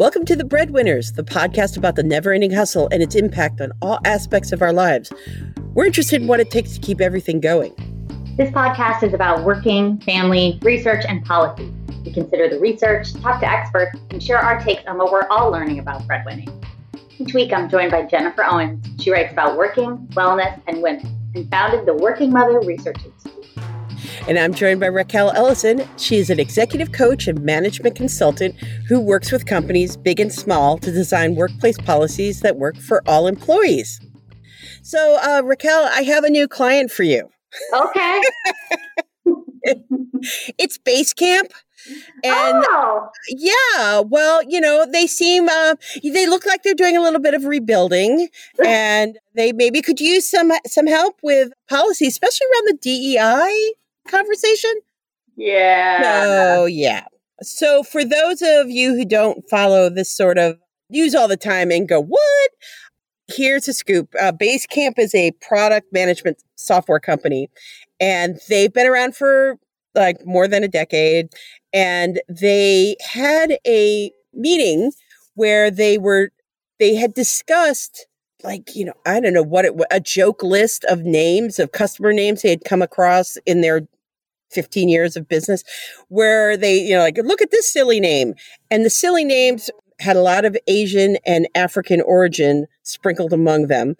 Welcome to The Breadwinners, the podcast about the never ending hustle and its impact on all aspects of our lives. We're interested in what it takes to keep everything going. This podcast is about working, family, research, and policy. We consider the research, talk to experts, and share our takes on what we're all learning about breadwinning. Each week, I'm joined by Jennifer Owens. She writes about working, wellness, and women, and founded the Working Mother Research Institute. And I'm joined by Rachael Ellison. She is an executive coach and management consultant who works with companies, big and small, to design workplace policies that work for all employees. So, uh, Raquel, I have a new client for you. Okay. it's Basecamp. And oh. yeah, well, you know, they seem uh, they look like they're doing a little bit of rebuilding, and they maybe could use some some help with policy, especially around the DEI conversation. Yeah. Oh, yeah. So, for those of you who don't follow this sort of news all the time and go, what? Here's a scoop. Uh, Basecamp is a product management software company, and they've been around for like more than a decade. And they had a meeting where they were, they had discussed like you know i don't know what it was a joke list of names of customer names they had come across in their 15 years of business where they you know like look at this silly name and the silly names had a lot of asian and african origin sprinkled among them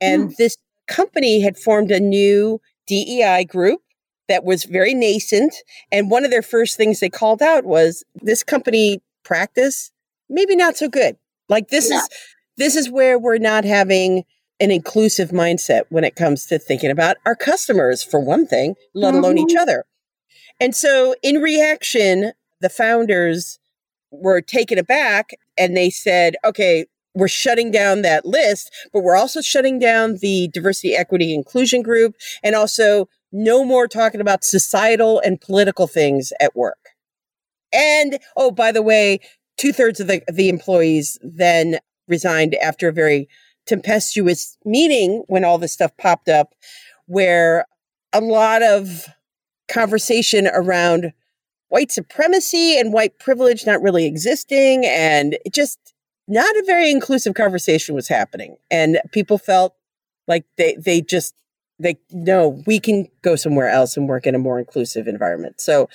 and mm. this company had formed a new dei group that was very nascent. And one of their first things they called out was this company practice, maybe not so good. Like this yeah. is this is where we're not having an inclusive mindset when it comes to thinking about our customers, for one thing, let mm-hmm. alone each mm-hmm. other. And so in reaction, the founders were taken aback and they said, okay, we're shutting down that list, but we're also shutting down the diversity, equity, inclusion group and also no more talking about societal and political things at work. And oh, by the way, two thirds of the, the employees then resigned after a very tempestuous meeting when all this stuff popped up, where a lot of conversation around white supremacy and white privilege not really existing and just not a very inclusive conversation was happening. And people felt like they they just like no we can go somewhere else and work in a more inclusive environment. So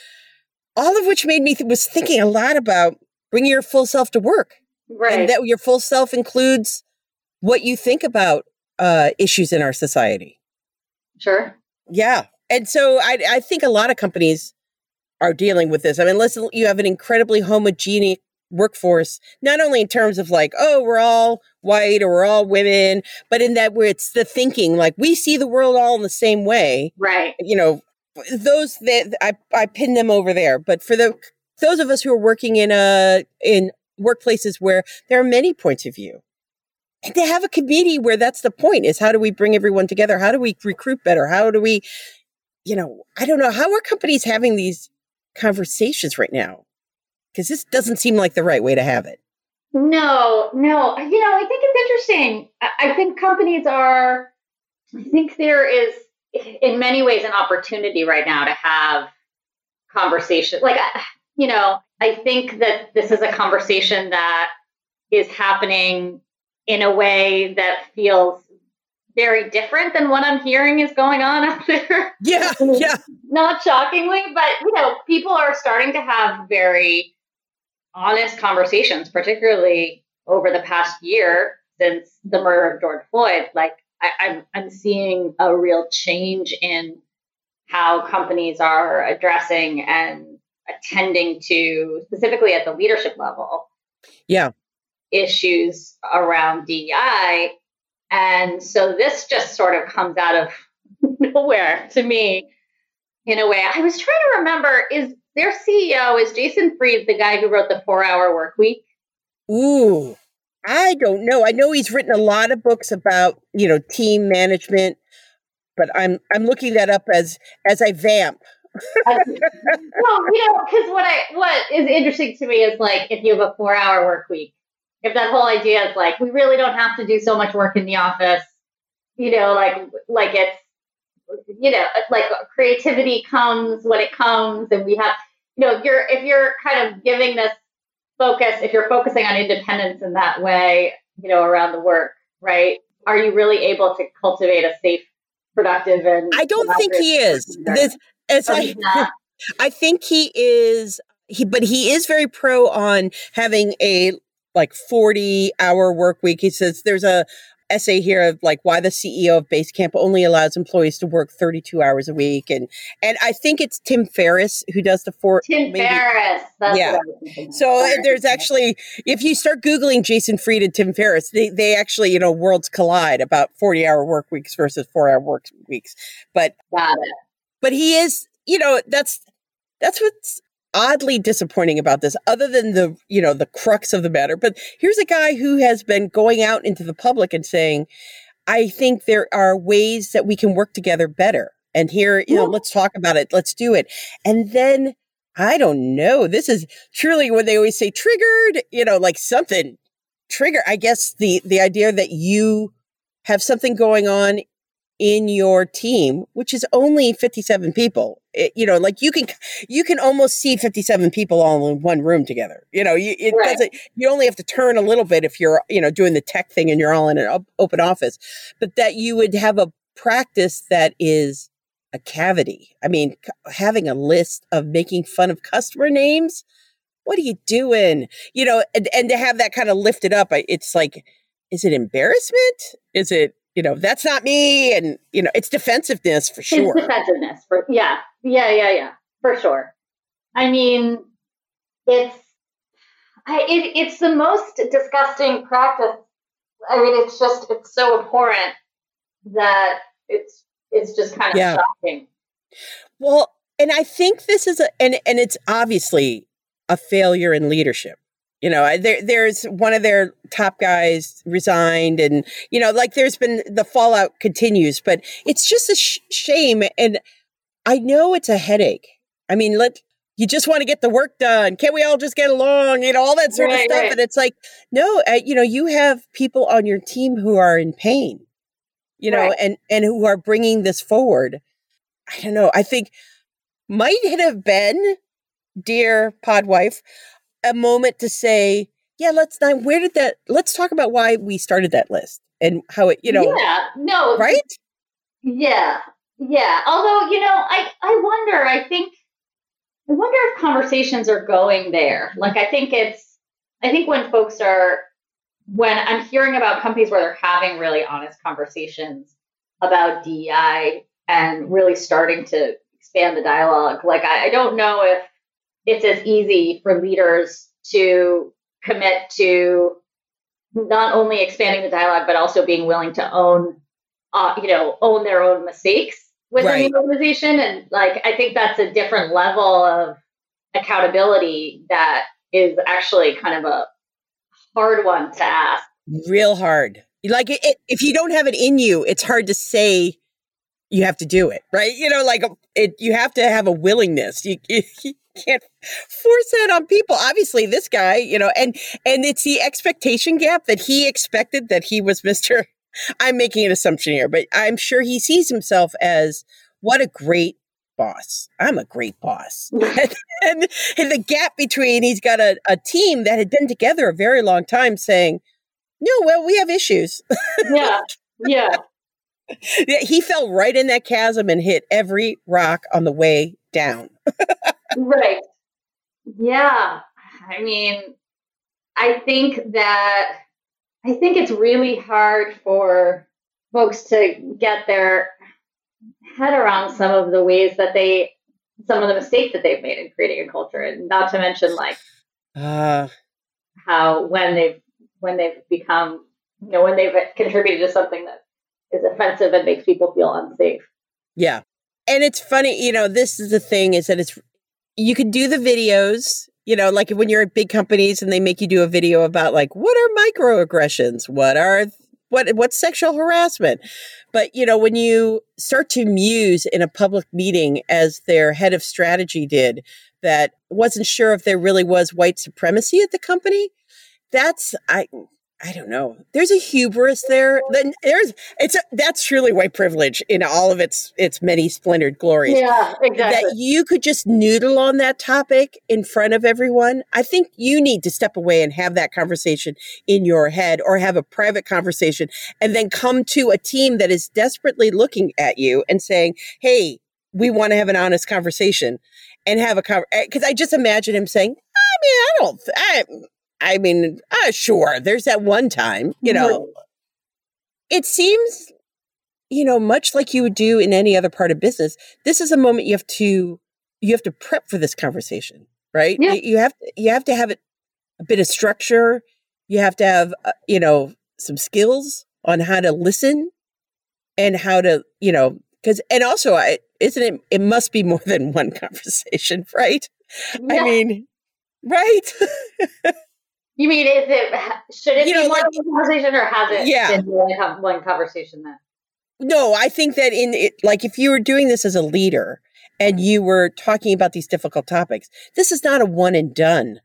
all of which made me th- was thinking a lot about bringing your full self to work right and that your full self includes what you think about uh, issues in our society sure yeah and so I, I think a lot of companies are dealing with this i mean listen you have an incredibly homogeneous workforce, not only in terms of like, oh, we're all white or we're all women, but in that where it's the thinking, like we see the world all in the same way. Right. You know, those that I, I pin them over there. But for the those of us who are working in a in workplaces where there are many points of view, and to have a committee where that's the point is how do we bring everyone together? How do we recruit better? How do we, you know, I don't know, how are companies having these conversations right now? Because this doesn't seem like the right way to have it. No, no. You know, I think it's interesting. I think companies are, I think there is, in many ways, an opportunity right now to have conversation. Like, you know, I think that this is a conversation that is happening in a way that feels very different than what I'm hearing is going on out there. Yeah, yeah. Not shockingly, but you know, people are starting to have very honest conversations, particularly over the past year since the murder of George Floyd. Like I, I'm I'm seeing a real change in how companies are addressing and attending to specifically at the leadership level. Yeah. Issues around DEI. And so this just sort of comes out of nowhere to me in a way. I was trying to remember is their CEO is Jason Fried, the guy who wrote the Four Hour Work Week. Ooh, I don't know. I know he's written a lot of books about you know team management, but I'm I'm looking that up as as I vamp. well, you know, because what I what is interesting to me is like if you have a four hour work week, if that whole idea is like we really don't have to do so much work in the office, you know, like like it's you know, like creativity comes when it comes, and we have, you know, if you're if you're kind of giving this focus, if you're focusing on independence in that way, you know, around the work, right? Are you really able to cultivate a safe, productive, and I don't think he is. This, as I, I think he is. He, but he is very pro on having a like 40 hour work week. He says there's a essay here of like why the CEO of Basecamp only allows employees to work 32 hours a week. And, and I think it's Tim Ferriss who does the four. Tim maybe, Ferriss. yeah. So uh, there's actually, if you start Googling Jason Fried and Tim Ferriss, they, they actually, you know, worlds collide about 40 hour work weeks versus four hour work weeks. But, Got it. But he is, you know, that's, that's what's oddly disappointing about this other than the you know the crux of the matter. But here's a guy who has been going out into the public and saying i think there are ways that we can work together better and here you know let's talk about it let's do it. And then i don't know this is truly when they always say triggered you know like something trigger i guess the the idea that you have something going on in your team, which is only 57 people. It, you know, like you can, you can almost see 57 people all in one room together. You know, you, it right. doesn't, you only have to turn a little bit if you're, you know, doing the tech thing and you're all in an open office, but that you would have a practice that is a cavity. I mean, having a list of making fun of customer names. What are you doing? You know, and, and to have that kind of lifted up, it's like, is it embarrassment? Is it you know, that's not me. And, you know, it's defensiveness for sure. It's defensiveness for, yeah. Yeah. Yeah. Yeah. For sure. I mean, it's, I, it, it's the most disgusting practice. I mean, it's just, it's so abhorrent that it's, it's just kind of yeah. shocking. Well, and I think this is a, and, and it's obviously a failure in leadership you know there there's one of their top guys resigned and you know like there's been the fallout continues but it's just a sh- shame and i know it's a headache. I mean let you just want to get the work done. Can't we all just get along? You know all that sort right, of stuff right. and it's like no uh, you know you have people on your team who are in pain you know right. and and who are bringing this forward. I don't know. I think might it have been dear podwife a moment to say, yeah, let's not, where did that, let's talk about why we started that list and how it, you know. Yeah, no. Right? Yeah. Yeah. Although, you know, I, I wonder, I think, I wonder if conversations are going there. Like, I think it's, I think when folks are, when I'm hearing about companies where they're having really honest conversations about DEI and really starting to expand the dialogue, like, I, I don't know if it's as easy for leaders to commit to not only expanding the dialogue but also being willing to own uh, you know own their own mistakes within right. the organization. And like i think that's a different level of accountability that is actually kind of a hard one to ask. Real hard. Like it, it, if you don't have it in you it's hard to say you have to do it right? You know like it you have to have a willingness. You, you can't force that on people. Obviously this guy you know and and it's the expectation gap that he expected that he was mr i'm making an assumption here but i'm sure he sees himself as what a great boss. I'm a great boss. And, and, and, the gap between he's got a, a team that had been together a very long time saying no well we have issues. Yeah. Yeah he fell right in that chasm and hit every rock on the way down right. Yeah. I mean, I think that I think it's really hard for folks to get their head around some of the ways that they some of the mistakes that they've made in creating a culture and not to mention like uh, how when they've when they've become you know when they've contributed to something that is offensive and makes people feel unsafe yeah and it's funny you know this is the thing is that it's you can do the videos, you know, like when you're at big companies and they make you do a video about like what are microaggressions? What are what what's sexual harassment? But you know, when you start to muse in a public meeting as their head of strategy did that wasn't sure if there really was white supremacy at the company, that's I I don't know. There's a hubris there. Then there's it's a, that's truly white privilege in all of its its many splintered glories. Yeah, exactly. That you could just noodle on that topic in front of everyone. I think you need to step away and have that conversation in your head or have a private conversation and then come to a team that is desperately looking at you and saying, "Hey, we want to have an honest conversation." And have a conversation because I just imagine him saying, I mean, I don't, I, I mean, uh, sure, there's that one time, you know. It seems, you know, much like you would do in any other part of business, this is a moment you have to you have to prep for this conversation, right? Yeah. You have you have to have it a bit of structure. You have to have, uh, you know, some skills on how to listen and how to, you know, because and also, I isn't it? It must be more than one conversation, right? Yeah. I mean, right? You mean is it should it You be know, more like- one conversation or has it Yeah. been one, one conversation then? No, I think that in it, like if you were doing this as a leader and you were talking about these difficult topics, this is not a one and done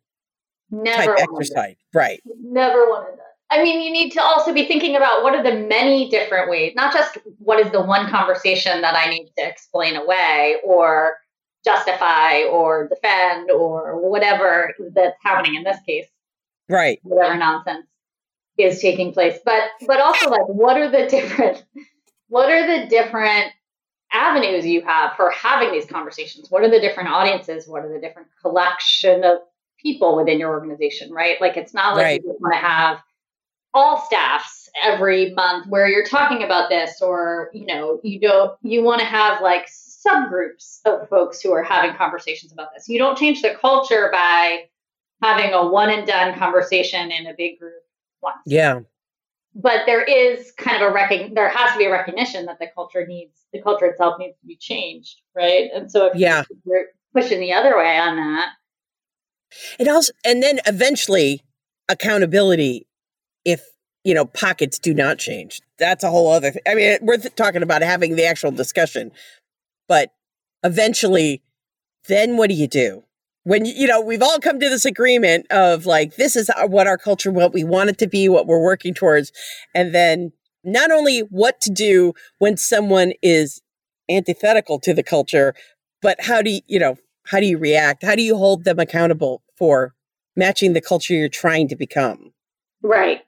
Never type one exercise, right? Never one of them. I mean, you need to also be thinking about what are the many different ways, not just what is the one conversation that I need to explain away or justify or defend or whatever that's happening in this case, Right. whatever nonsense is taking place. But but also like what are the different what are the different avenues you have for having these conversations? What are the different audiences? What are the different collection of people within your organization, right? Like it's not like Right. you want to have all staffs every month where you're talking about this or you know you don't you want to have like subgroups of folks who are having conversations about this you don't change the culture by having a one and done conversation in a big group once Yeah. but there is kind of a recog- there has to be a recognition that the culture needs the culture itself needs to be changed right and so if Yeah. we're pushing the other way on that And also, and then eventually accountability if, you know, pockets do not change. That's a whole other thing. I mean, we're th- talking about having the actual discussion, but eventually, then what do you do? When, you you know, we've all come to this agreement of like, this is our- what our culture, what we want it to be, what we're working towards. And then not only what to do when someone is antithetical to the culture, but how do you, you know, how do you react? How do you hold them accountable for matching the culture you're trying to become? right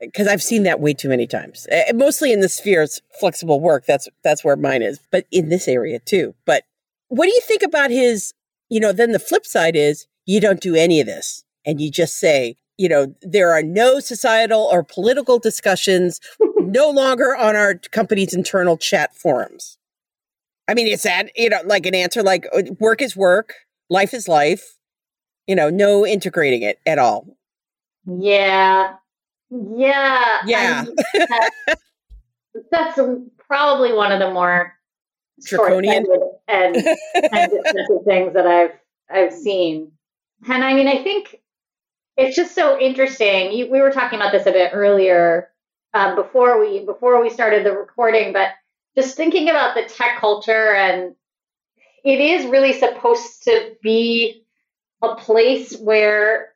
Because I've seen that way too many times. Mostly in the spheres of flexible work. That's that's where mine is, but in this area too. But what do you think about his? You know, then the flip side is you don't do any of this, and you just say, you know, there are no societal or political discussions no longer on our company's internal chat forums. I mean, is that, you know, like an answer like uh, work is work, life is life, you know, no integrating it at all. yeah yeah Yeah. I- that's, that's probably one of the more Draconian? and and things that I've I've seen. And I mean, I think it's just so interesting. You, we were talking about this a bit earlier um, before we before we started the recording, but just thinking about the tech culture and it is really supposed to be a place where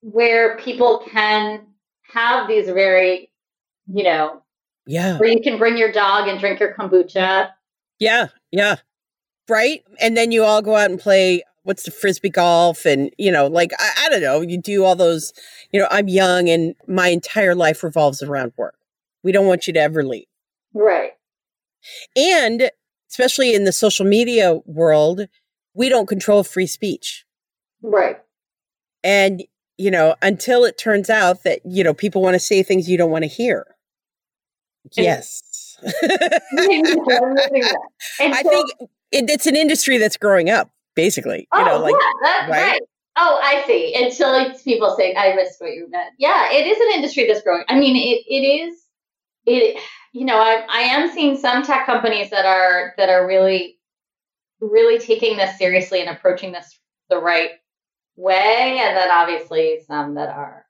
where people can have these very you know Yeah. where you can bring your dog and drink your kombucha Yeah. Yeah. Right. And then you all go out and play what's the frisbee golf and you know like I, I don't know you do all those you know i'm young and my entire life revolves around work we don't want you to ever leave right and especially in the social media world we don't control free speech right and you know until it turns out that you know people want to say things you don't want to hear And- yes i so- think it, it's an industry that's growing up basically Oh, you know oh, like yeah, that's right? right? Oh, I see. Until it's people saying, "I missed what you meant." Yeah, it is an industry that's growing. I mean, it it is. It you know, I I am seeing some tech companies that are that are really, really taking this seriously and approaching this the right way, and then obviously some that are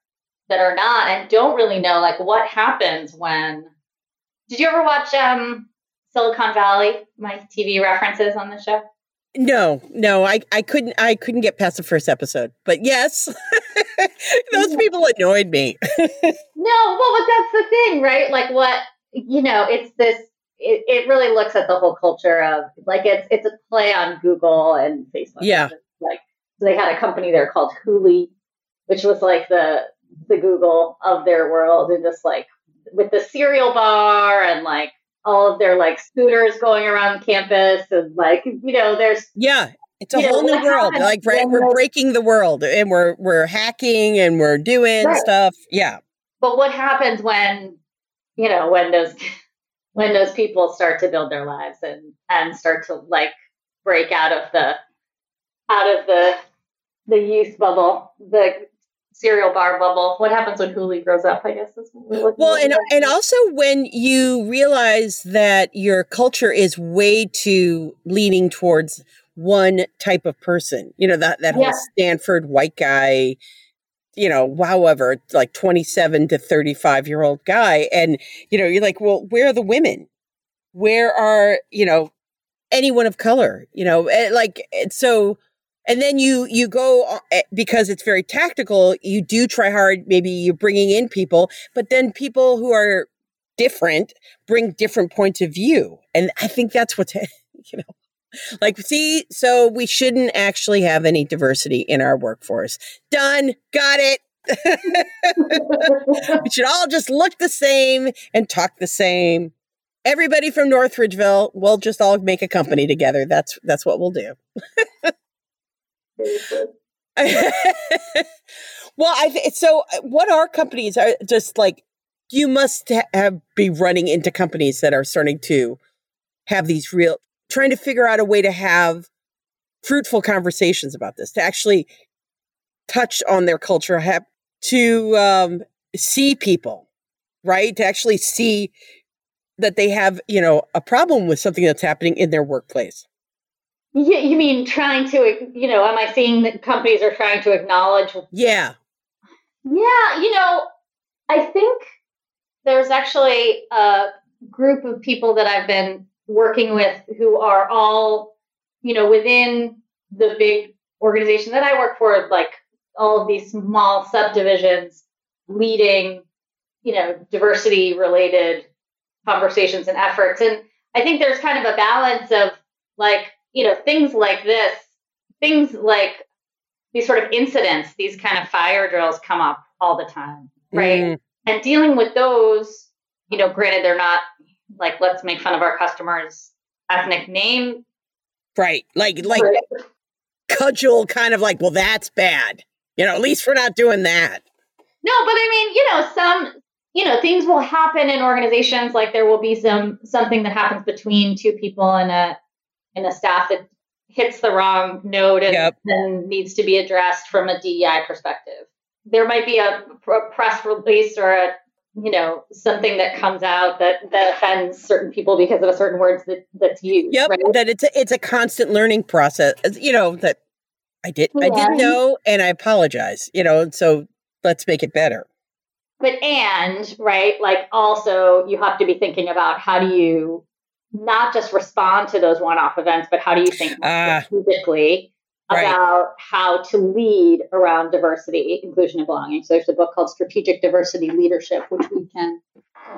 that are not and don't really know like what happens when. Did you ever watch um Silicon Valley? My TV references on the show. No, no, I, I couldn't I couldn't get past the first episode. But yes, those people annoyed me. No, well, but that's the thing, right? Like what you know, it's this. It, it really looks at the whole culture of like it's it's a play on Google and Facebook. Yeah. Like they had a company there called Hooli, which was like the the Google of their world, and just like with the cereal bar and like all of their like scooters going around campus and like you know there's yeah it's a whole know, new world like right? we're breaking the world and we're we're hacking and we're doing right. stuff. Yeah. But what happens when you know when those when those people start to build their lives and and start to like break out of the out of the the youth bubble the cereal bar bubble. What happens when Hooli grows up? I guess is well, and and also when you realize that your culture is way too leaning towards one type of person. You know that that whole yeah. Stanford white guy. You know, however, like twenty-seven to thirty-five year old guy, and you know, you're like, well, where are the women? Where are you know anyone of color? You know, eh, like so and then you you go uh, eh, because it's very tactical you do try hard maybe you're bringing in people but then people who are different bring different points of view. And i think that's what's you know like see so we shouldn't actually have any diversity in our workforce. Done. Got it. We should all just look the same and talk the same. Everybody from northridgeville we'll just all make a company together. That's that's what we'll do well, I th- so uh, what are companies are just like you must have be running into companies that are starting to have these real trying to figure out a way to have fruitful conversations about this to actually touch on their culture have to um, see people right? To actually see that they have you know a problem with something that's happening in their workplace yeah, you mean trying to, you know, am I seeing that companies are trying to acknowledge? Yeah. Yeah, you know, I think there's actually a group of people that I've been working with who are all, you know, within the big organization that I work for, like all of these small subdivisions leading, you know, diversity related conversations and efforts. And I think there's kind of a balance of like, you know, things like this, things like these sort of incidents, these kind of fire drills come up all the time, right? Mm. And dealing with those, you know, granted, they're not like, let's make fun of our customers' ethnic name. Right. Like, like right. cudgel kind of like, well, that's bad. You know, at least we're not doing that. No, but I mean, you know, some, you know, things will happen in organizations. Like there will be some something that happens between two people in a in a staff that hits the wrong note and, yep. and needs to be addressed from a DEI perspective. There might be a, a press release or a you know something that comes out that that offends certain people because of a certain words that that's used. Yep, right? that it's a, it's a constant learning process. You know that I did yeah. I didn't know, and I apologize. You know, so let's make it better. But and right, like also you have to be thinking about how do you not just respond to those one-off events, but how do you think uh, strategically right. about how to lead around diversity, inclusion, and belonging? So there's a book called Strategic Diversity Leadership, which we can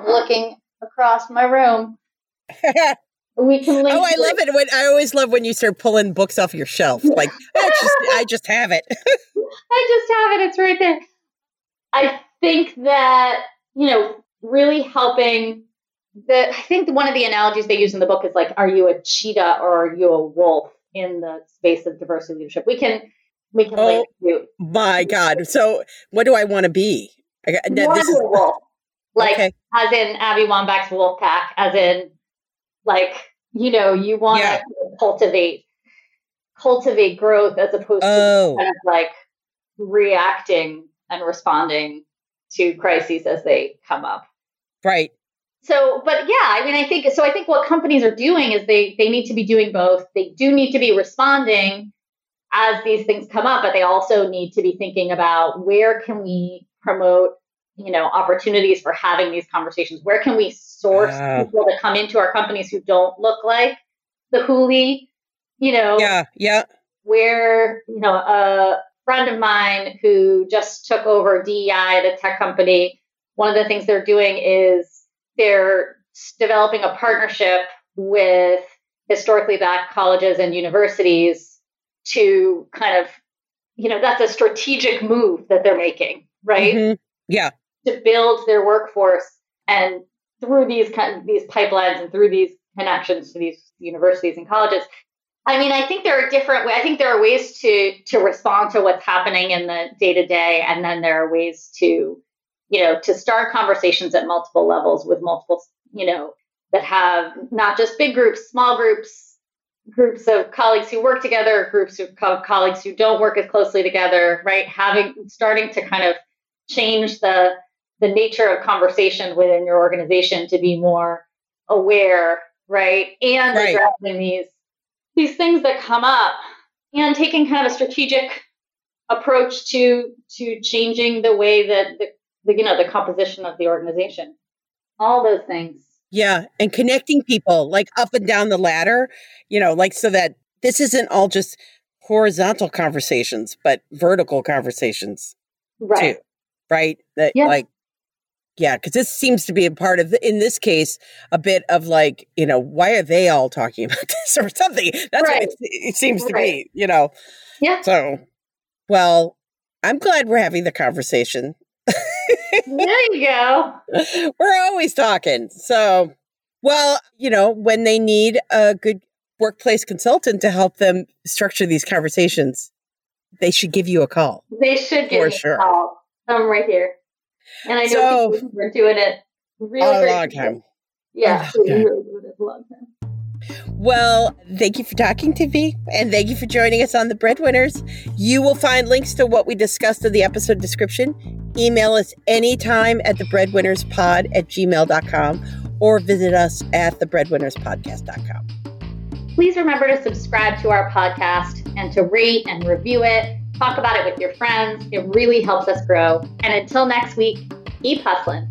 looking across my room. we can link. Oh, I love it. When I always love when you start pulling books off your shelf. Like I just, I just have it. I just have it. It's right there. I think that you know, really helping the I think one of the analogies they use in the book is like, are you a cheetah or are you a wolf in the space of diversity leadership? We can we can oh, you. My God. So what do I want to be? I got, this is, wolf. Like okay. as in Abby Wambach's wolf pack, as in like, you know, you want yeah. to cultivate cultivate growth as opposed oh. to kind of like reacting and responding to crises as they come up. Right so but yeah i mean i think so i think what companies are doing is they they need to be doing both. They do need to be responding as these things come up but they also need to be thinking about where can we promote you know opportunities for having these conversations? Where can we source uh, people to come into our companies who don't look like the Hooli? You know yeah yeah. where you know a friend of mine who just took over dei at a tech company one of the things they're doing is they're developing a partnership with historically black colleges and universities to kind of, you know, that's a strategic move that they're making, right? Mm-hmm. Yeah. To build their workforce and through these kind of these pipelines and through these connections to these universities and colleges. I mean, I think there are different ways. I think there are ways to to respond to what's happening in the day to day, and then there are ways to, you know, to start conversations at multiple levels with multiple, you know, that have not just big groups, small groups, groups of colleagues who work together, groups of co- colleagues who don't work as closely together, right? Having starting to kind of change the the nature of conversation within your organization to be more aware, right? And right. addressing these these things that come up and taking kind of a strategic approach to to changing the way that the, the you know the composition of the organization. All those things yeah. And connecting people like up and down the ladder, you know, like so that this isn't all just horizontal conversations, but vertical conversations. Right. Too, right. That yeah. like, yeah, because this seems to be a part of, the, in this case, a bit of like, you know, why are they all talking about this or something? That's right. what it, it seems to right. be, you know. Yeah. So, well, I'm glad we're having the conversation there you go. We're always talking. So, well, you know, when they need a good workplace consultant to help them structure these conversations, they should give you a call. They should give me sure. a call. I'm right here. And I know so, we're doing it really oh, oh, a long time. Yeah, a long time. really doing it long time. Well, thank you for talking to me and thank you for joining us on the Breadwinners. You will find links to what we discussed in the episode description. Email us anytime at the breadwinnerspod at gmail.com or visit us at thebreadwinnerspodcast.com. Please remember to subscribe to our podcast and to rate and review it. Talk about it with your friends. It really helps us grow. And until next week, keep hustling.